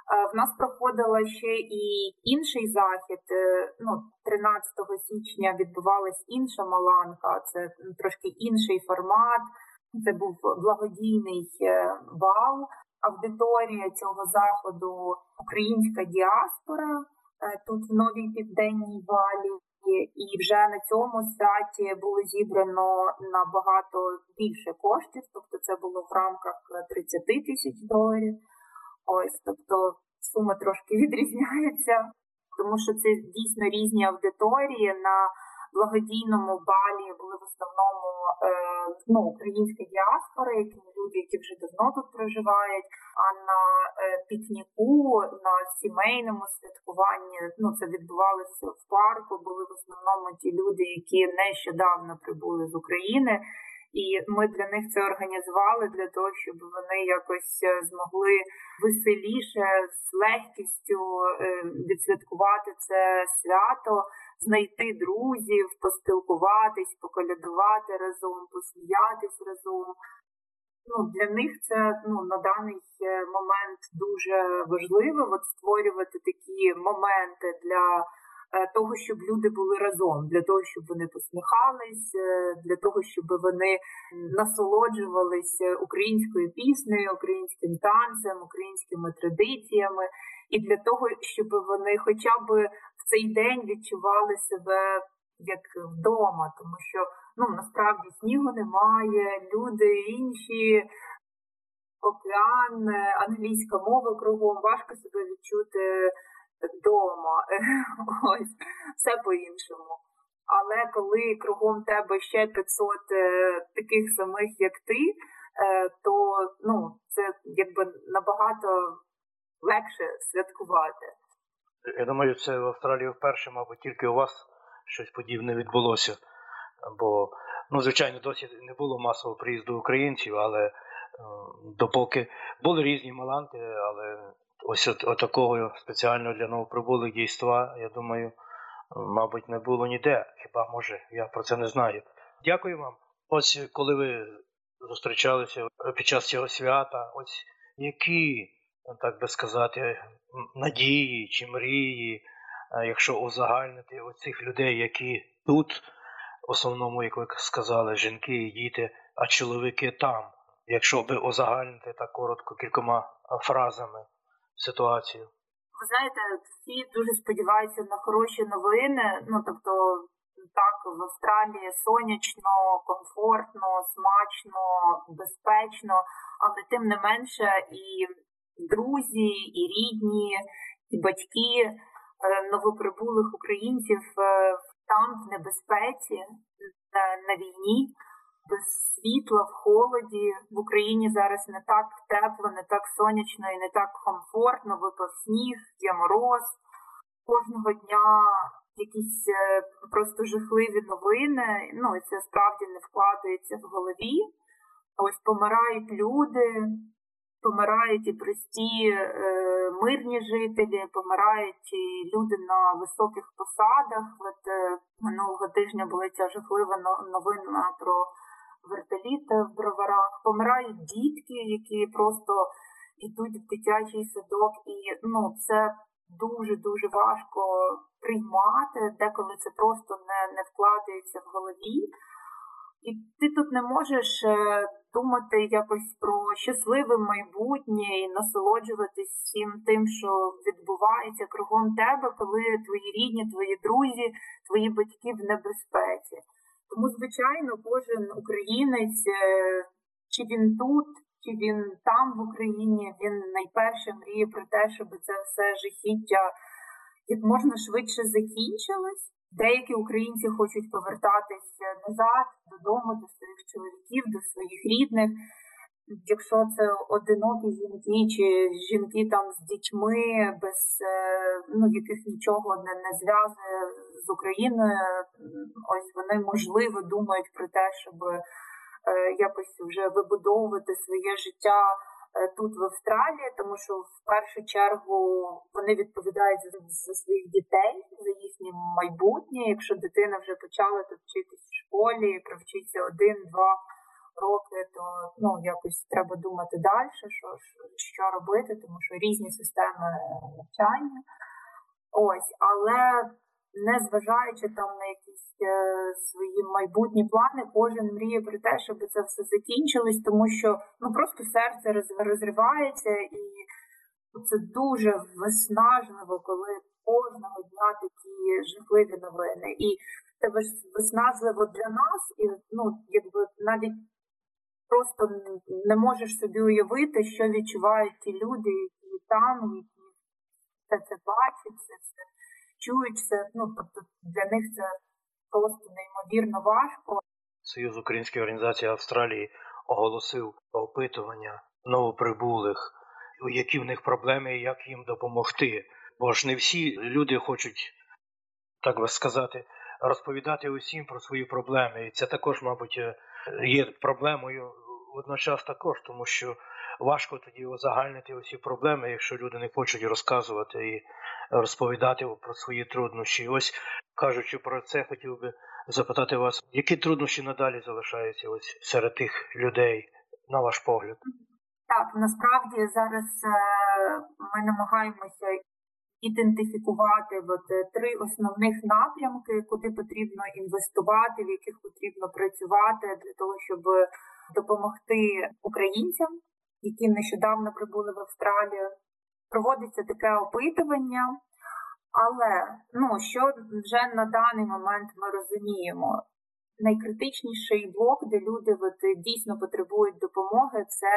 Speaker 23: В нас проходила ще і інший захід. Е, ну, 13 січня відбувалась інша маланка, це трошки інший формат. Це був благодійний е, бал. Аудиторія цього заходу українська діаспора е, тут в новій південній валі. І вже на цьому святі було зібрано набагато більше коштів, тобто це було в рамках 30 тисяч доларів. Ось, тобто суми трошки відрізняються, тому що це дійсно різні аудиторії. На благодійному балі були в основному е, ну, українська діаспора, які люди, які вже давно тут проживають. А на е, пікніку, на сімейному святкуванні, ну це відбувалося в парку. Були в основному ті люди, які нещодавно прибули з України. І ми для них це організували для того, щоб вони якось е, змогли веселіше з легкістю е, відсвяткувати це свято, знайти друзів, поспілкуватись, поколядувати разом, посміятись разом. Ну, Для них це ну, на даний е, момент дуже важливо от створювати такі моменти для. Е, того, щоб люди були разом, для того, щоб вони посміхались, е, для того, щоб вони насолоджувалися українською піснею, українським танцем, українськими традиціями, і для того, щоб вони хоча б в цей день відчували себе як вдома, тому що ну насправді снігу немає, люди інші. Океан, англійська мова кругом. Важко себе відчути вдома, ось все по-іншому. Але коли кругом тебе ще 500 е, таких самих, як ти, е, то ну, це якби набагато легше святкувати.
Speaker 22: Я думаю, це в Австралії вперше, мабуть, тільки у вас щось подібне відбулося. Бо, ну, звичайно, досі не було масового приїзду українців, але допоки були різні маланти, але ось от, от такого спеціально для новоприбулих дійства, я думаю, мабуть, не було ніде. Хіба може, я про це не знаю. Дякую вам. Ось коли ви зустрічалися під час цього свята, ось які, так би сказати, надії чи мрії е, якщо узагальнити оцих людей, які тут, в основному, як ви сказали, жінки і діти, а чоловіки там. Якщо би узагальнити так коротко кількома фразами ситуацію.
Speaker 23: Ви знаєте, всі дуже сподіваються на хороші новини. Ну тобто, так в Австралії сонячно, комфортно, смачно, безпечно, але тим не менше і друзі, і рідні, і батьки е, новоприбулих українців е, там в небезпеці на, на війні. Без світла в холоді в Україні зараз не так тепло, не так сонячно і не так комфортно. Випав сніг, є мороз. Кожного дня якісь е, просто жахливі новини. Ну і це справді не вкладається в голові. Ось помирають люди, помирають і прості е, мирні жителі, помирають і люди на високих посадах. От е, минулого тижня була ця жахлива новина про вертоліт в броварах. Помирають дітки, які просто йдуть в дитячий садок, і ну це дуже дуже важко приймати, деколи це просто не, не вкладається в голові. І ти тут не можеш е, думати якось про щасливе майбутнє і насолоджуватись всім тим, що відбувається кругом тебе, коли твої рідні, твої друзі, твої батьки в небезпеці. Тому, звичайно, кожен українець, е, чи він тут, чи він там в Україні, він найперше мріє про те, щоб це все жахіття як можна швидше закінчилось. Деякі українці хочуть повертатися назад додому, до своїх чоловіків, до своїх рідних. Якщо це одинокі жінки чи жінки там з дітьми, без е, ну, яких нічого не, не зв'язує з Україною, ось вони можливо думають про те, щоб е, якось вже вибудовувати своє життя Е, тут в Австралії, тому що в першу чергу вони відповідають за, за своїх дітей, за їхнє майбутнє. Якщо дитина вже почала тут вчитись в школі, провчиться один-два роки, то ну якось треба думати далі, що що робити, тому що різні системи навчання. Ось, але не зважаючи там на якісь е, свої майбутні плани, кожен мріє про те, щоб це все закінчилось, тому що ну просто серце розривається, і це дуже виснажливо, коли кожного дня такі жахливі новини. І це виснажливо для нас, і ну якби навіть просто не можеш собі уявити, що відчувають ті люди, які там, які все це бачать, це все чують це. Ну тобто для них це просто неймовірно важко.
Speaker 22: Союз Української організації Австралії оголосив опитування новоприбулих, які в них проблеми і як їм допомогти. Бо ж не всі люди хочуть, так би сказати, розповідати усім про свої проблеми. І це також, мабуть, є проблемою водночас також, тому що важко тоді узагальнити усі проблеми, якщо люди не хочуть розказувати і розповідати про свої труднощі. Ось кажучи про це, хотів би запитати вас, які труднощі надалі залишаються ось серед тих людей, на ваш погляд?
Speaker 23: Так, насправді зараз е, ми намагаємося ідентифікувати от, е, три основних напрямки, куди потрібно інвестувати, в яких потрібно працювати для того, щоб допомогти українцям які нещодавно прибули в Австралію. Проводиться таке опитування, але ну, що вже на даний момент ми розуміємо, найкритичніший блок, де люди от, дійсно потребують допомоги, це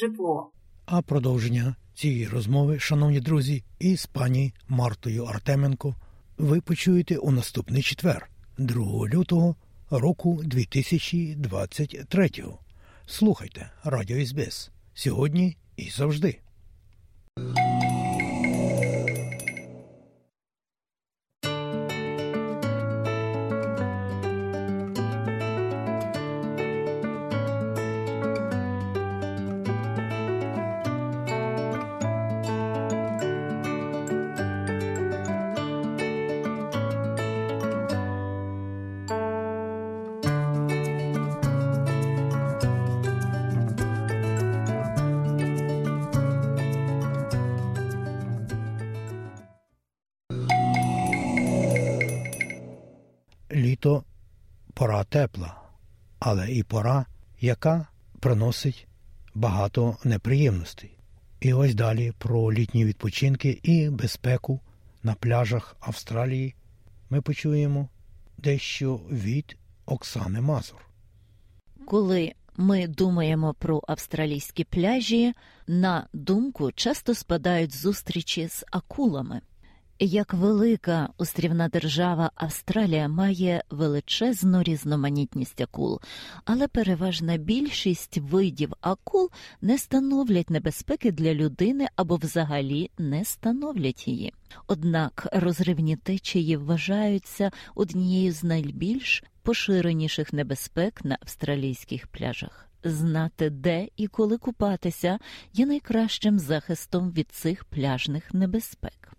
Speaker 23: житло.
Speaker 3: А продовження цієї розмови, шановні друзі, із пані Мартою Артеменко ви почуєте у наступний четвер, 2 лютого року 2023. Слухайте Радіо СБС сьогодні і завжди. Тепла, але і пора, яка приносить багато неприємностей. І ось далі про літні відпочинки і безпеку на пляжах Австралії ми почуємо дещо від Оксани Мазур.
Speaker 24: Коли ми думаємо про австралійські пляжі, на думку часто спадають зустрічі з акулами. Як велика острівна держава Австралія має величезну різноманітність акул, але переважна більшість видів акул не становлять небезпеки для людини або взагалі не становлять її. Однак розривні течії вважаються однією з найбільш поширеніших небезпек на австралійських пляжах. Знати, де і коли купатися, є найкращим захистом від цих пляжних небезпек.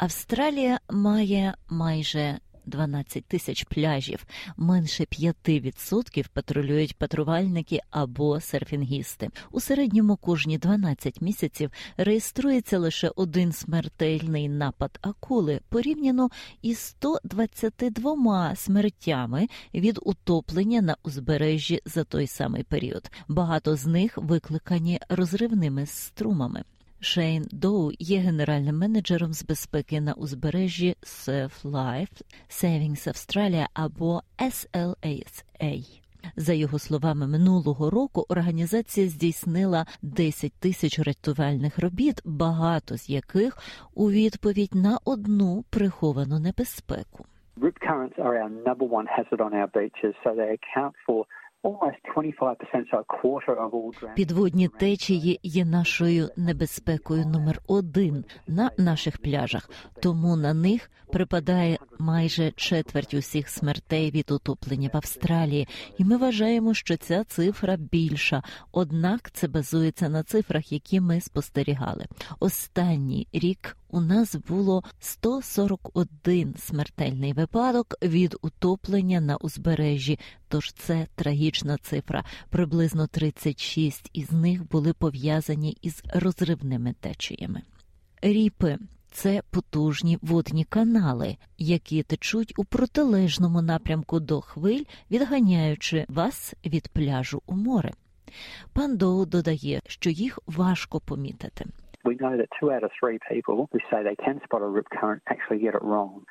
Speaker 24: Австралія має майже 12 тисяч пляжів, менше 5% патрулюють патрувальники або серфінгісти. У середньому кожні 12 місяців реєструється лише один смертельний напад акули порівняно із 122 смертями від утоплення на узбережжі за той самий період. Багато з них викликані розривними струмами. Шейн Доу є генеральним менеджером з безпеки на узбережжі Surf Life Savings Australia або SLASA. За його словами, минулого року організація здійснила 10 тисяч рятувальних робіт, багато з яких у відповідь на одну приховану небезпеку.
Speaker 25: Rip currents are our number one hazard on our beaches, so they account for
Speaker 24: Підводні течії є нашою небезпекою номер один на наших пляжах, тому на них припадає майже четверть усіх смертей від утоплення в Австралії, і ми вважаємо, що ця цифра більша. Однак це базується на цифрах, які ми спостерігали. Останній рік у нас було 141 смертельний випадок від утоплення на узбережжі. Тож це трагічна цифра. Приблизно 36 із них були пов'язані із розривними течіями. Ріпи це потужні водні канали, які течуть у протилежному напрямку до хвиль, відганяючи вас від пляжу у море. Пан Доу додає, що їх важко помітити.
Speaker 25: We know that two out of three people who say they can spot a rip current actually get it wrong.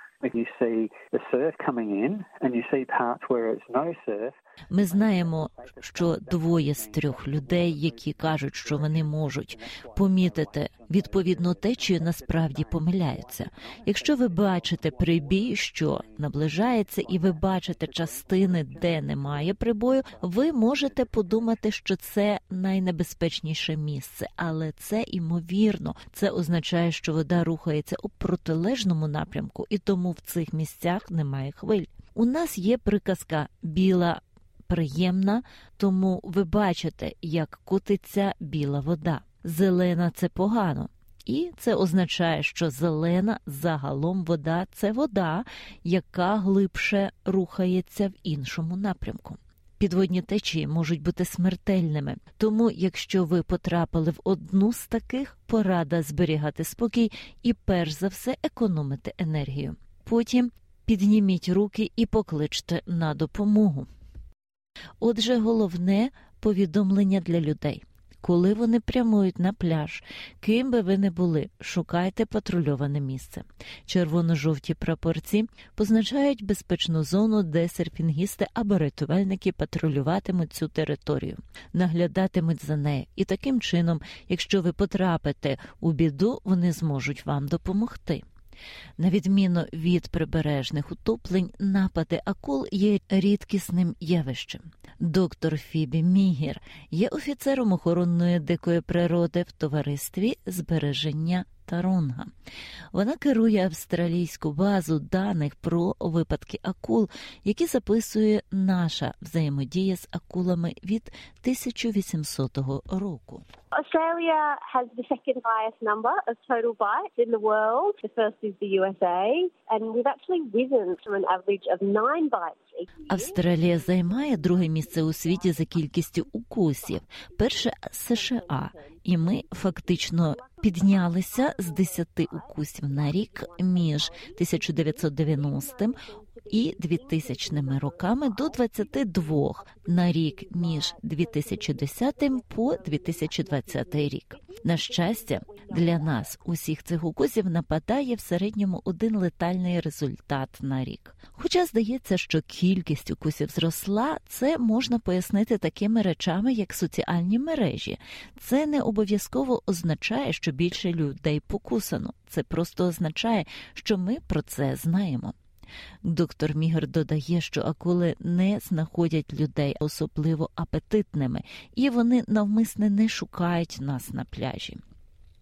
Speaker 24: Ми знаємо, що двоє з трьох людей, які кажуть, що вони можуть помітити відповідну течію, насправді помиляються. Якщо ви бачите прибій, що наближається, і ви бачите частини, де немає прибою, ви можете подумати, що це найнебезпечніше місце, але це імовірно. Це означає, що вода рухається у протилежному напрямку, і тому в цих місцях немає хвиль. У нас є приказка біла приємна, тому ви бачите, як котиться біла вода. Зелена це погано. І це означає, що зелена загалом вода це вода, яка глибше рухається в іншому напрямку. Підводні течії можуть бути смертельними, тому якщо ви потрапили в одну з таких, порада зберігати спокій і перш за все економити енергію. Потім підніміть руки і покличте на допомогу. Отже, головне повідомлення для людей. Коли вони прямують на пляж, ким би ви не були, шукайте патрульоване місце. Червоно-жовті прапорці позначають безпечну зону, де серфінгісти або рятувальники патрулюватимуть цю територію, наглядатимуть за нею, і таким чином, якщо ви потрапите у біду, вони зможуть вам допомогти. На відміну від прибережних утоплень, напади акул є рідкісним явищем. Доктор Фібі Мігір є офіцером охоронної дикої природи в товаристві збереження Таронга. Вона керує австралійську базу даних про випадки акул, які записує наша взаємодія з акулами від 1800 року.
Speaker 26: Australia has the second highest number of total bites in the world. The first is the USA, and we've actually risen to an average of nine bites.
Speaker 24: Австралія займає друге місце у світі за кількістю укусів. Перше США, і ми фактично піднялися з 10 укусів на рік між 1990 і 2000 роками до 22 на рік між 2010 по 2020 рік. На щастя, для нас усіх цих укусів нападає в середньому один летальний результат на рік. Хоча здається, що кількість укусів зросла, це можна пояснити такими речами, як соціальні мережі. Це не обов'язково означає, що більше людей покусано. Це просто означає, що ми про це знаємо. Доктор Мігр додає, що акули не знаходять людей особливо апетитними, і вони навмисне не шукають нас на пляжі.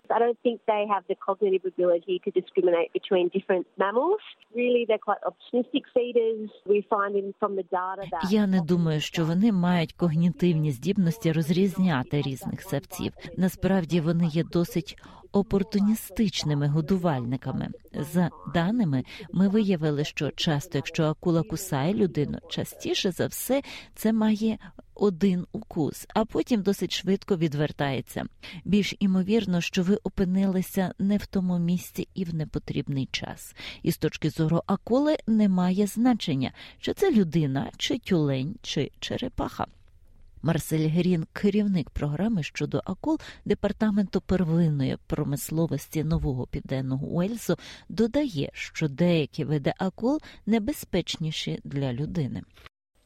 Speaker 26: I don't think they have the cognitive ability to discriminate between different mammals. Really, they're quite opportunistic feeders. We find in from the data that
Speaker 24: Я не думаю, що вони мають когнітивні здібності розрізняти різних савців. Насправді вони є досить опортуністичними годувальниками. За даними, ми виявили, що часто, якщо акула кусає людину, частіше за все це має один укус, а потім досить швидко відвертається. Більш імовірно, що ви опинилися не в тому місці і в непотрібний час. І з точки зору акули немає значення, чи це людина, чи тюлень, чи черепаха. Марсель Герін, керівник програми щодо акул департаменту первинної промисловості нового південного Уельсу, додає, що деякі види акул небезпечніші для людини.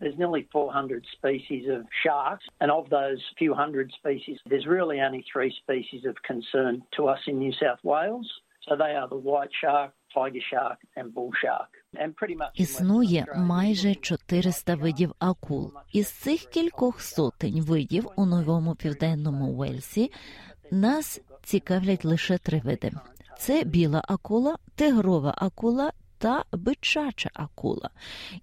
Speaker 21: There's nearly 400 species of sharks, and of those few hundred species, there's really only three species of concern to us in New South Wales. So they are the white shark, tiger shark, and bull shark.
Speaker 24: Існує майже 400 видів акул. Із цих кількох сотень видів у новому південному Уельсі нас цікавлять лише три види: це біла акула, тигрова акула та бичача акула.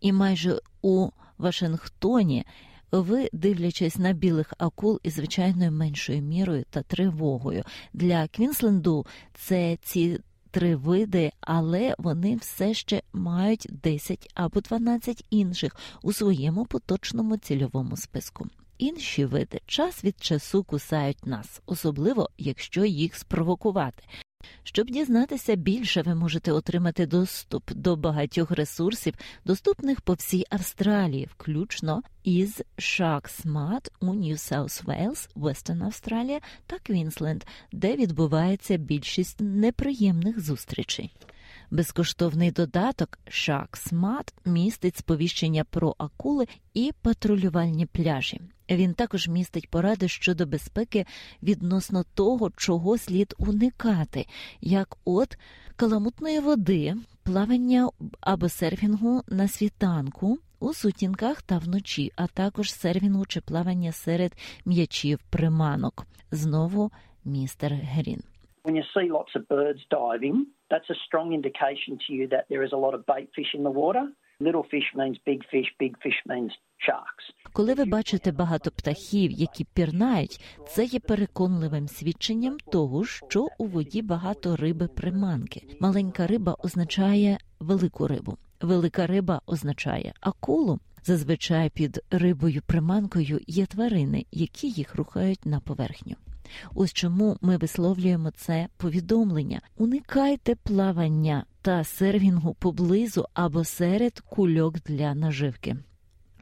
Speaker 24: І майже у Вашингтоні. Ви, дивлячись на білих акул із звичайною меншою мірою та тривогою для Квінсленду, це ці три види, але вони все ще мають 10 або 12 інших у своєму поточному цільовому списку. Інші види час від часу кусають нас, особливо якщо їх спровокувати. Щоб дізнатися більше, ви можете отримати доступ до багатьох ресурсів, доступних по всій Австралії, включно із SharkSmart у New South Wales, Western Australia та Квінсленд, де відбувається більшість неприємних зустрічей. Безкоштовний додаток SharkSmart містить сповіщення про акули і патрулювальні пляжі. Він також містить поради щодо безпеки відносно того, чого слід уникати, як от каламутної води, плавання або серфінгу на світанку. У сутінках та вночі, а також сервінгу чи плавання серед м'ячів приманок. Знову містер Грін.
Speaker 21: When you see lots of birds diving, that's a strong indication to you that there is a lot of bait fish in the water. Little fish means big fish, big fish means sharks.
Speaker 24: Коли ви бачите багато птахів, які пірнають, це є переконливим свідченням того, що у воді багато риби приманки. Маленька риба означає велику рибу. Велика риба означає акулу. Зазвичай під рибою приманкою є тварини, які їх рухають на поверхню. Ось чому ми висловлюємо це повідомлення: уникайте плавання та сервінгу поблизу або серед кульок для наживки.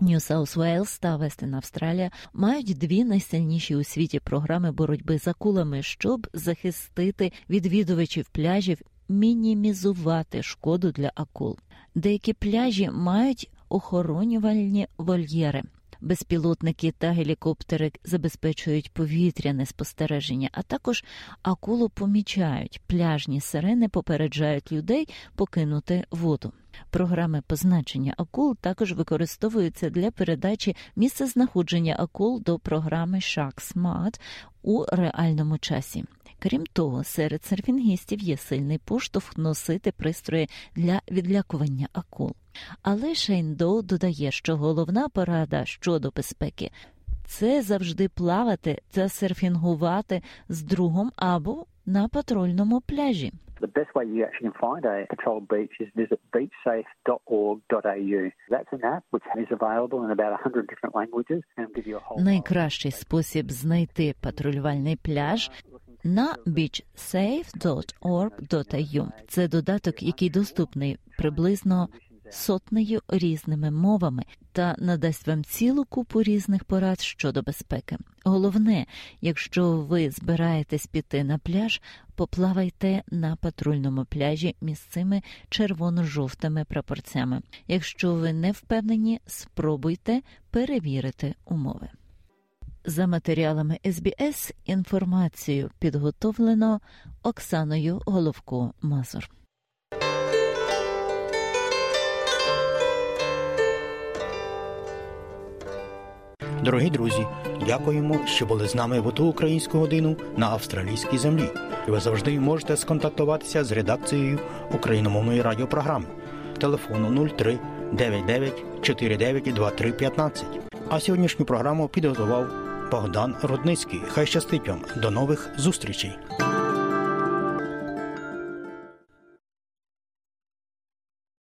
Speaker 24: Нью Саус Уейлс та Вестин Австралія мають дві найсильніші у світі програми боротьби з акулами, щоб захистити відвідувачів пляжів, мінімізувати шкоду для акул. Деякі пляжі мають охоронювальні вольєри. Безпілотники та гелікоптери забезпечують повітряне спостереження, а також акулу помічають. Пляжні сирени попереджають людей покинути воду. Програми позначення акул також використовуються для передачі місцезнаходження акул до програми SharkSmart у реальному часі. Крім того, серед серфінгістів є сильний поштовх носити пристрої для відлякування акул. Але Шейн Доу додає, що головна порада щодо безпеки це завжди плавати та серфінгувати з другом або на патрульному пляжі.
Speaker 25: The best way you actually can find a patrol beach is visit beachsafe.org.au. That's an app which is available in about 100 different languages and give you a whole
Speaker 24: Найкращий спосіб знайти патрулювальний пляж на beachsafe.org.au. Це додаток, який доступний приблизно сотнею різними мовами та надасть вам цілу купу різних порад щодо безпеки. Головне, якщо ви збираєтесь піти на пляж, поплавайте на патрульному пляжі місцими червоно-жовтими прапорцями. Якщо ви не впевнені, спробуйте перевірити умови. За матеріалами СБС інформацію підготовлено Оксаною Головко Мазур.
Speaker 3: Дорогі друзі, дякуємо, що були з нами в оту українську годину на австралійській землі. Ви завжди можете сконтактуватися з редакцією україномовної радіопрограми телефону 03 99 49 23 15. А сьогоднішню програму підготував Богдан Рудницький. Хай щастить вам. До нових зустрічей.